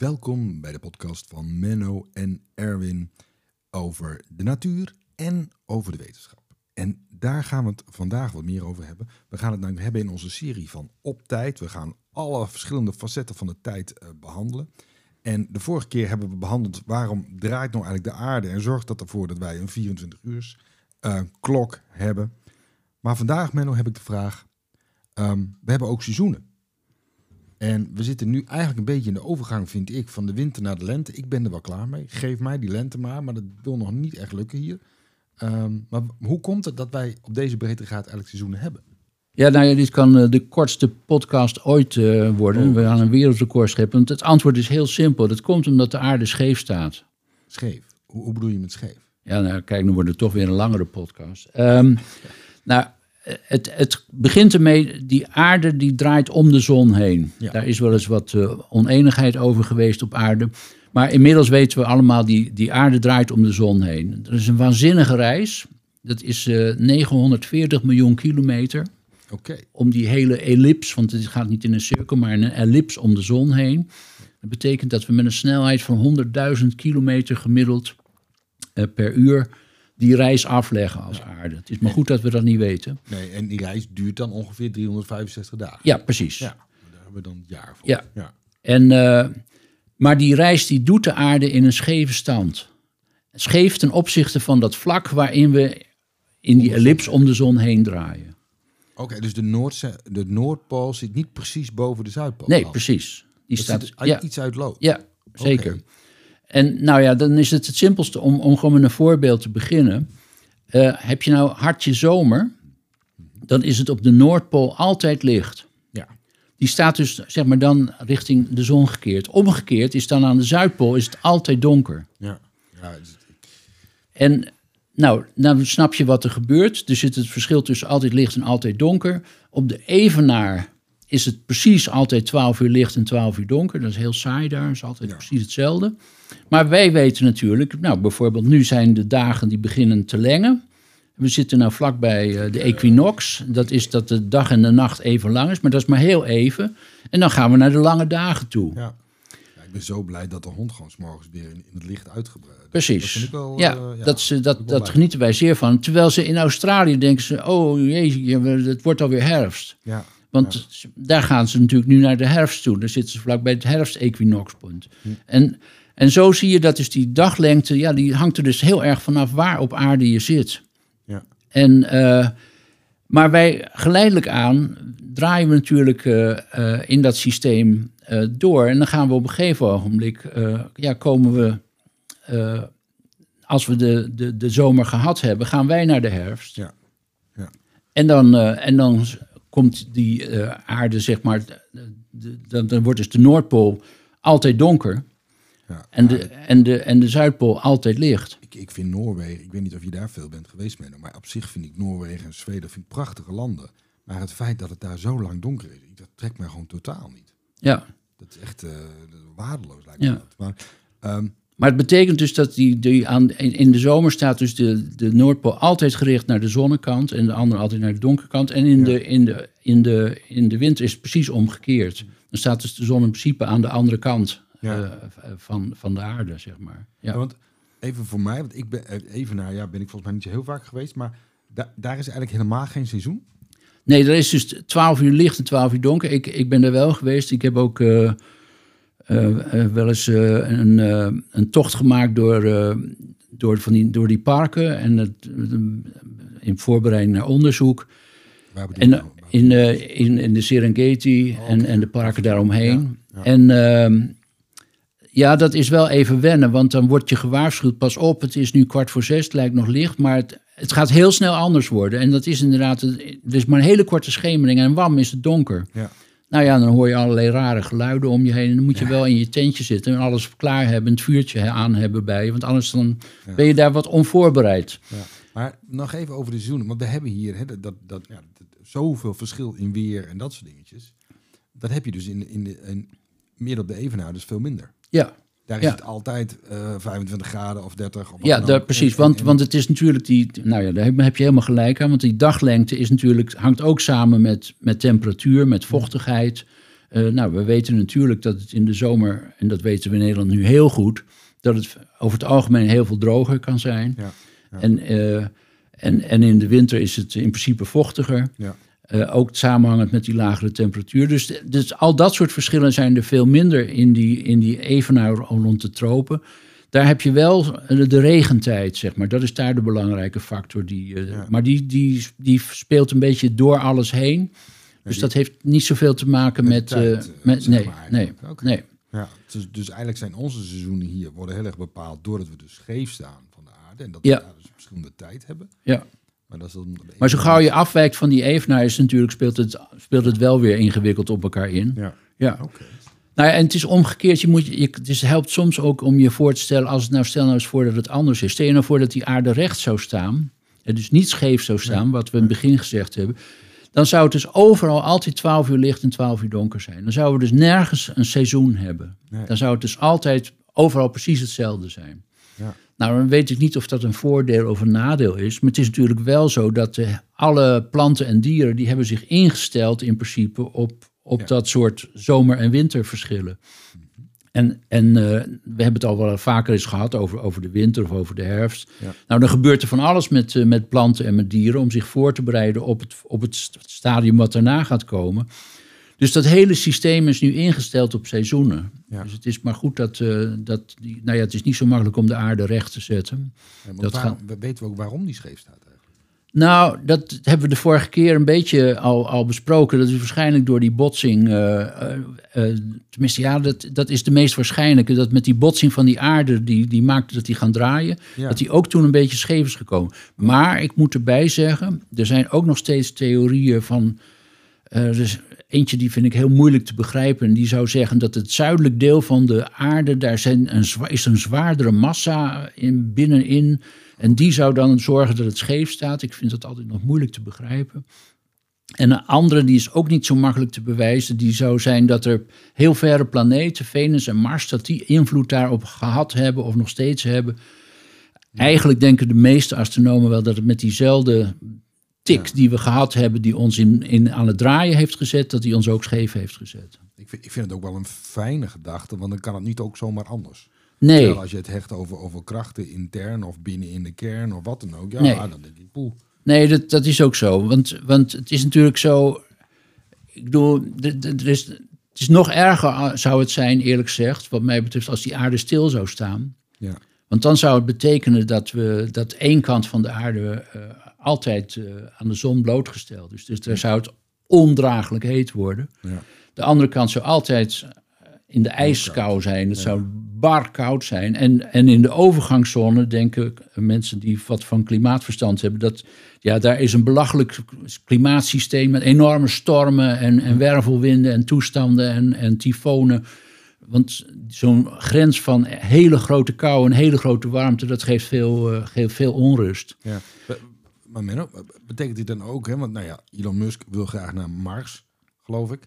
Welkom bij de podcast van Menno en Erwin over de natuur en over de wetenschap. En daar gaan we het vandaag wat meer over hebben. We gaan het namelijk hebben in onze serie van Op Tijd. We gaan alle verschillende facetten van de tijd uh, behandelen. En de vorige keer hebben we behandeld waarom draait nou eigenlijk de aarde en zorgt dat ervoor dat wij een 24 uur uh, klok hebben. Maar vandaag, Menno, heb ik de vraag. Um, we hebben ook seizoenen. En we zitten nu eigenlijk een beetje in de overgang, vind ik, van de winter naar de lente. Ik ben er wel klaar mee. Geef mij die lente maar, maar dat wil nog niet echt lukken hier. Um, maar hoe komt het dat wij op deze breedtegraad eigenlijk seizoenen hebben? Ja, nou ja, dit kan uh, de kortste podcast ooit uh, worden. Oh. We gaan een wereldrecord scheppen. Want het antwoord is heel simpel. Dat komt omdat de aarde scheef staat. Scheef? Hoe, hoe bedoel je met scheef? Ja, nou kijk, nu wordt het toch weer een langere podcast. Um, nou, het, het, begint ermee, die aarde die draait om de zon heen. Ja. Daar is wel eens wat uh, oneenigheid over geweest op aarde. Maar inmiddels weten we allemaal, die, die aarde draait om de zon heen. Er is een waanzinnige reis. Dat is uh, 940 miljoen kilometer. Okay. Om die hele ellips, want het gaat niet in een cirkel, maar in een ellips om de zon heen. Dat betekent dat we met een snelheid van 100.000 kilometer gemiddeld uh, per uur die reis afleggen als aarde. Het is maar goed dat we dat niet weten. Nee, en die reis duurt dan ongeveer 365 dagen. Ja, precies. Ja, daar hebben we dan het jaar voor. Ja. ja. En, uh, maar die reis die doet de aarde in een scheve stand. Scheef ten opzichte van dat vlak waarin we in die ellips om de zon heen draaien. Oké, okay, dus de, Noordse, de Noordpool zit niet precies boven de Zuidpool? Nee, precies. Die dat staat uit, ja. iets uit lood? Ja, zeker. Okay. En nou ja, dan is het het simpelste om, om gewoon met een voorbeeld te beginnen. Uh, heb je nou hartje zomer, dan is het op de Noordpool altijd licht. Ja. Die staat dus zeg maar dan richting de zon gekeerd. Omgekeerd is dan aan de Zuidpool is het altijd donker. Ja. ja en nou, dan snap je wat er gebeurt. Er zit het verschil tussen altijd licht en altijd donker. Op de evenaar is het precies altijd 12 uur licht en 12 uur donker. Dat is heel saai daar, dat is altijd ja. precies hetzelfde. Maar wij weten natuurlijk, nou bijvoorbeeld nu zijn de dagen die beginnen te lengen. We zitten nou vlakbij uh, de equinox. Dat is dat de dag en de nacht even lang is, maar dat is maar heel even. En dan gaan we naar de lange dagen toe. Ja. ja ik ben zo blij dat de hond gewoon s morgens weer in, het licht uitgebreid. Precies. Dat, wel, ja, uh, ja, dat, ze, dat, dat genieten wij zeer van. Terwijl ze in Australië denken ze, oh jee, het wordt alweer herfst. Ja. Want ja. daar gaan ze natuurlijk nu naar de herfst toe. Daar zitten ze vlakbij het herfstequinoxpunt. Hm. En, en zo zie je dat dus die daglengte, ja, die hangt er dus heel erg vanaf waar op aarde je zit. Ja. En, uh, maar wij geleidelijk aan draaien we natuurlijk uh, uh, in dat systeem door. En dan gaan we op een gegeven ogenblik, ja, komen we, als we de, de, de zomer gehad hebben, gaan wij naar de herfst. Ja. Ja. En dan, en dan komt die uh, aarde, zeg maar, dan, dan wordt dus de Noordpool altijd donker. Ja, en, de, en, de, en de Zuidpool altijd licht. Ik, ik vind Noorwegen, ik weet niet of je daar veel bent geweest, mee, maar op zich vind ik Noorwegen en Zweden vind ik prachtige landen. Maar het feit dat het daar zo lang donker is, dat trekt mij gewoon totaal niet. Ja. Dat is echt uh, waardeloos lijkt me Ja. dat. Maar, um, Maar het betekent dus dat die, die aan, in, de zomer staat dus de, de Noordpool altijd gericht naar de zonnekant en de andere altijd naar de donkerkant. En in, Ja. de, in, de, in, de, in de winter is het precies omgekeerd. Dan staat dus de zon in principe aan de andere kant Ja. eh, van, van de aarde, zeg maar. Ja. Ja, want even voor mij, want ik ben eh, even naar, ja, ben ik volgens mij niet zo heel vaak geweest, maar da daar is eigenlijk helemaal geen seizoen. Nee, er is dus 12 uur licht en 12 uur donker. Ik, ik ben er wel geweest. Ik heb ook eh, wel eens eh, een, eh, een tocht gemaakt door, eh, door, van die, door die parken. En het, in voorbereiding naar onderzoek. Waar bedoel je En nou? in, eh, in, in de Serengeti Oh, en, en de parken daaromheen. Ja, ja. En ehm, ja, dat is wel even wennen, want dan word je gewaarschuwd. Pas op, het is nu kwart voor zes, het lijkt nog licht, maar het, het gaat heel snel anders worden. En dat is inderdaad, er is maar een hele korte schemering en wam is het donker. Ja. Nou ja, dan hoor je allerlei rare geluiden om je heen. En dan moet je wel in je tentje zitten en alles klaar hebben, het vuurtje aan hebben bij je. Want anders dan Ja. ben je daar wat onvoorbereid. Ja. Maar nog even over de seizoenen, want we hebben hier hè, dat, dat, dat, ja, dat- zoveel verschil in weer en dat soort dingetjes. Dat heb je dus in, in, de, in meer op de evenaar, dus veel minder. Ja, Daar is Ja. het altijd eh 25 graden of 30. Of wat Ja, daar, precies. Want, want het is natuurlijk die. Nou ja, daar heb, je helemaal gelijk aan. Want die daglengte is natuurlijk, hangt ook samen met, met temperatuur, met vochtigheid. Eh, nou, we weten natuurlijk dat het in de zomer, en dat weten we in Nederland nu heel goed, dat het over het algemeen heel veel droger kan zijn. Ja, ja. En, eh, en, en in de winter is het in principe vochtiger. Ja. Eh, ook samenhangend met die lagere temperatuur. Dus, dus al dat soort verschillen zijn er veel minder in die, in die evenaar rond de tropen. Daar heb je wel de regentijd, zeg maar. Dat is daar de belangrijke factor. Die, eh, Ja. Maar die, die, die speelt een beetje door alles heen. Dus die- dat heeft niet zoveel te maken Met met... de tijd, eh, eh, met zeg nee, maar nee, nee. Ja, dus, dus eigenlijk zijn onze seizoenen hier worden heel erg bepaald doordat we dus scheef staan van de aarde. En dat Ja. we daar dus verschillende tijd hebben. Ja. Maar, dat is dan Maar zo gauw je afwijkt van die evenaar is natuurlijk, speelt het, speelt het wel weer ingewikkeld op elkaar in. Ja, Ja. oké. Nou ja, en het is omgekeerd. Je moet, je, het is- helpt soms ook om je voor te stellen, als het nou stel nou eens voor dat het anders is. Stel je nou voor dat die aarde recht zou staan, en dus niet scheef zou staan, wat we in het begin gezegd hebben. Dan zou het dus overal altijd 12 uur licht en 12 uur donker zijn. Dan zouden we dus nergens een seizoen hebben. Nee. Dan zou het dus altijd overal precies hetzelfde zijn. Ja. Nou, dan weet ik niet of dat een voordeel of een nadeel is. Maar het is natuurlijk wel zo dat eh, alle planten en dieren... die hebben zich ingesteld in principe op, op Ja. dat soort zomer- en winterverschillen. En, en eh, we hebben het al wel vaker eens gehad over, over de winter of over de herfst. Ja. Nou, dan gebeurt er van alles met, eh, met planten en met dieren... om zich voor te bereiden op het, op het st- stadium wat daarna gaat komen. Dus dat hele systeem is nu ingesteld op seizoenen. Ja. Dus het is maar goed dat, eh, dat die, nou ja, het is niet zo makkelijk om de aarde recht te zetten. Ja, Dat weten we ook waarom die scheef staat eigenlijk? Nou, dat hebben we de vorige keer een beetje al, al besproken. Dat is waarschijnlijk door die botsing. eh, eh, tenminste, ja, dat, dat is de meest waarschijnlijke. Dat met die botsing van die aarde, die, die maakte dat die gaan draaien. Ja. Dat die ook toen een beetje scheef is gekomen. Maar ik moet erbij zeggen, er zijn ook nog steeds theorieën van. is eentje die vind ik heel moeilijk te begrijpen. En die zou zeggen dat het zuidelijk deel van de aarde, daar zijn een, is een zwaardere massa in, binnenin. En die zou dan zorgen dat het scheef staat. Ik vind dat altijd nog moeilijk te begrijpen. En een andere, die is ook niet zo makkelijk te bewijzen, die zou zijn dat er heel verre planeten, Venus en Mars, dat die invloed daarop gehad hebben of nog steeds hebben. Eigenlijk denken de meeste astronomen wel dat het met diezelfde tik die we gehad hebben, die ons in, in, aan het draaien heeft gezet, dat die ons ook scheef heeft gezet. Ik vind, ik vind het ook wel een fijne gedachte, want dan kan het niet ook zomaar anders. Nee, Terwijl als je het hecht over, over krachten intern of binnen in de kern of wat dan ook, ja, Nee. dan denk ik, poeh. Nee, dat, dat is ook zo. Want, want het is natuurlijk zo. Ik bedoel, er is, het is nog erger ah, zou het zijn, eerlijk gezegd, wat mij betreft, als die aarde stil zou staan. Ja, Want dan zou het betekenen dat, we, dat één kant van de aarde eh, altijd eh, aan de zon blootgesteld is. Dus daar zou het ondraaglijk heet worden. ja, De andere kant zou altijd eh, in de ijskou zijn. Het zou bar koud zijn. En, en in de overgangszone denken mensen die wat van klimaatverstand hebben... dat ja, daar is een belachelijk klimaatsysteem met enorme stormen... en, en wervelwinden en toestanden en, en tyfonen. Want zo'n grens van hele grote kou en hele grote warmte... dat geeft veel, eh, geeft veel onrust. ja. Maar Menno, betekent dit dan ook, hè, want nou ja, Elon Musk wil graag naar Mars, geloof ik.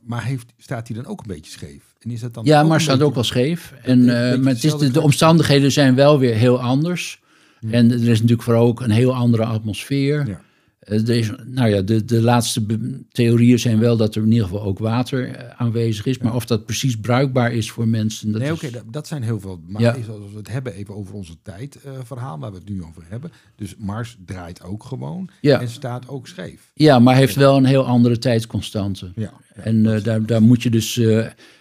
Maar heeft, staat hij dan ook een beetje scheef? En is dat dan Ja, Mars staat ook wel scheef. En, eh, maar het is de, omstandigheden zijn wel weer heel anders. En er is natuurlijk vooral ook een heel andere atmosfeer. Ja. Eh, er is, nou ja, de, de laatste theorieën zijn wel dat er in ieder geval ook water eh, aanwezig is. Maar of dat precies bruikbaar is voor mensen. Dat Nee, oké, dat, dat zijn heel veel. Maar Ja. is als we het hebben even over onze tijd eh, verhaal, waar we het nu over hebben. Dus Mars draait ook gewoon Ja. en staat ook scheef. Ja, maar heeft wel een heel andere tijdsconstante. Ja, en daar, daar moet je dus.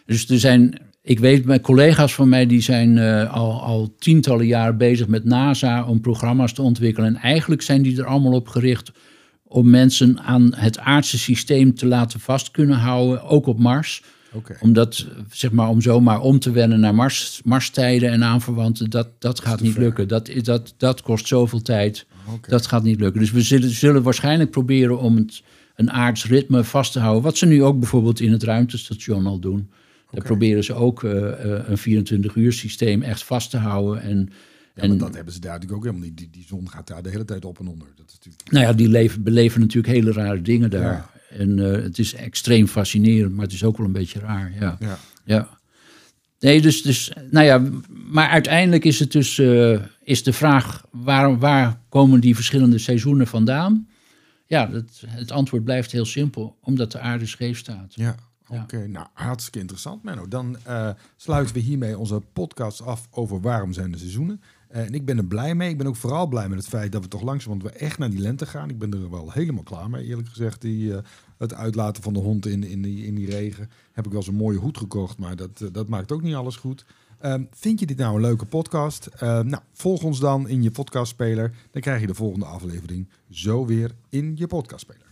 dus er zijn. Ik weet, mijn collega's van mij die zijn al, al tientallen jaren bezig met NASA om programma's te ontwikkelen. En eigenlijk zijn die er allemaal op gericht om mensen aan het aardse systeem te laten vast kunnen houden, ook op Mars. Omdat, zeg maar, om zomaar om te wennen naar Mars, Marstijden en aanverwanten, dat, dat gaat niet ver. lukken. Dat, is- dat, dat kost zoveel tijd. Dat gaat niet lukken. Dus we zullen, zullen waarschijnlijk proberen om het, een aards ritme vast te houden. Wat ze nu ook bijvoorbeeld in het ruimtestation al doen. Daar proberen ze ook eh, eh, een 24-uur systeem echt vast te houden. En, Ja, en maar dat hebben ze daar natuurlijk ook helemaal niet. Die, die zon gaat daar de hele tijd op en onder. Dat is natuurlijk. nou ja, die leven, beleven natuurlijk hele rare dingen daar. Ja. En eh, het is extreem fascinerend, maar het is ook wel een beetje raar. Ja. Ja. Ja. Nee, dus, dus, nou ja, maar uiteindelijk is het dus, eh, is de vraag, waar, waar komen die verschillende seizoenen vandaan? Ja, dat, het antwoord blijft heel simpel, omdat de aarde scheef staat. Ja, Ja. Oké, nou hartstikke interessant, Menno. Dan eh, sluiten we hiermee onze podcast af over waarom zijn de seizoenen. En ik ben er blij mee. Ik ben ook vooral blij met het feit dat we toch langzaam, want we echt naar die lente gaan. Ik ben er wel helemaal klaar mee, eerlijk gezegd. Die, eh, het uitlaten van de hond in, in, die, in die regen. Heb ik wel eens een mooie hoed gekocht, maar dat, eh, dat maakt ook niet alles goed. Ehm, vind je dit nou een leuke podcast? Ehm, nou, volg ons dan in je podcastspeler. Dan krijg je de volgende aflevering zo weer in je podcastspeler.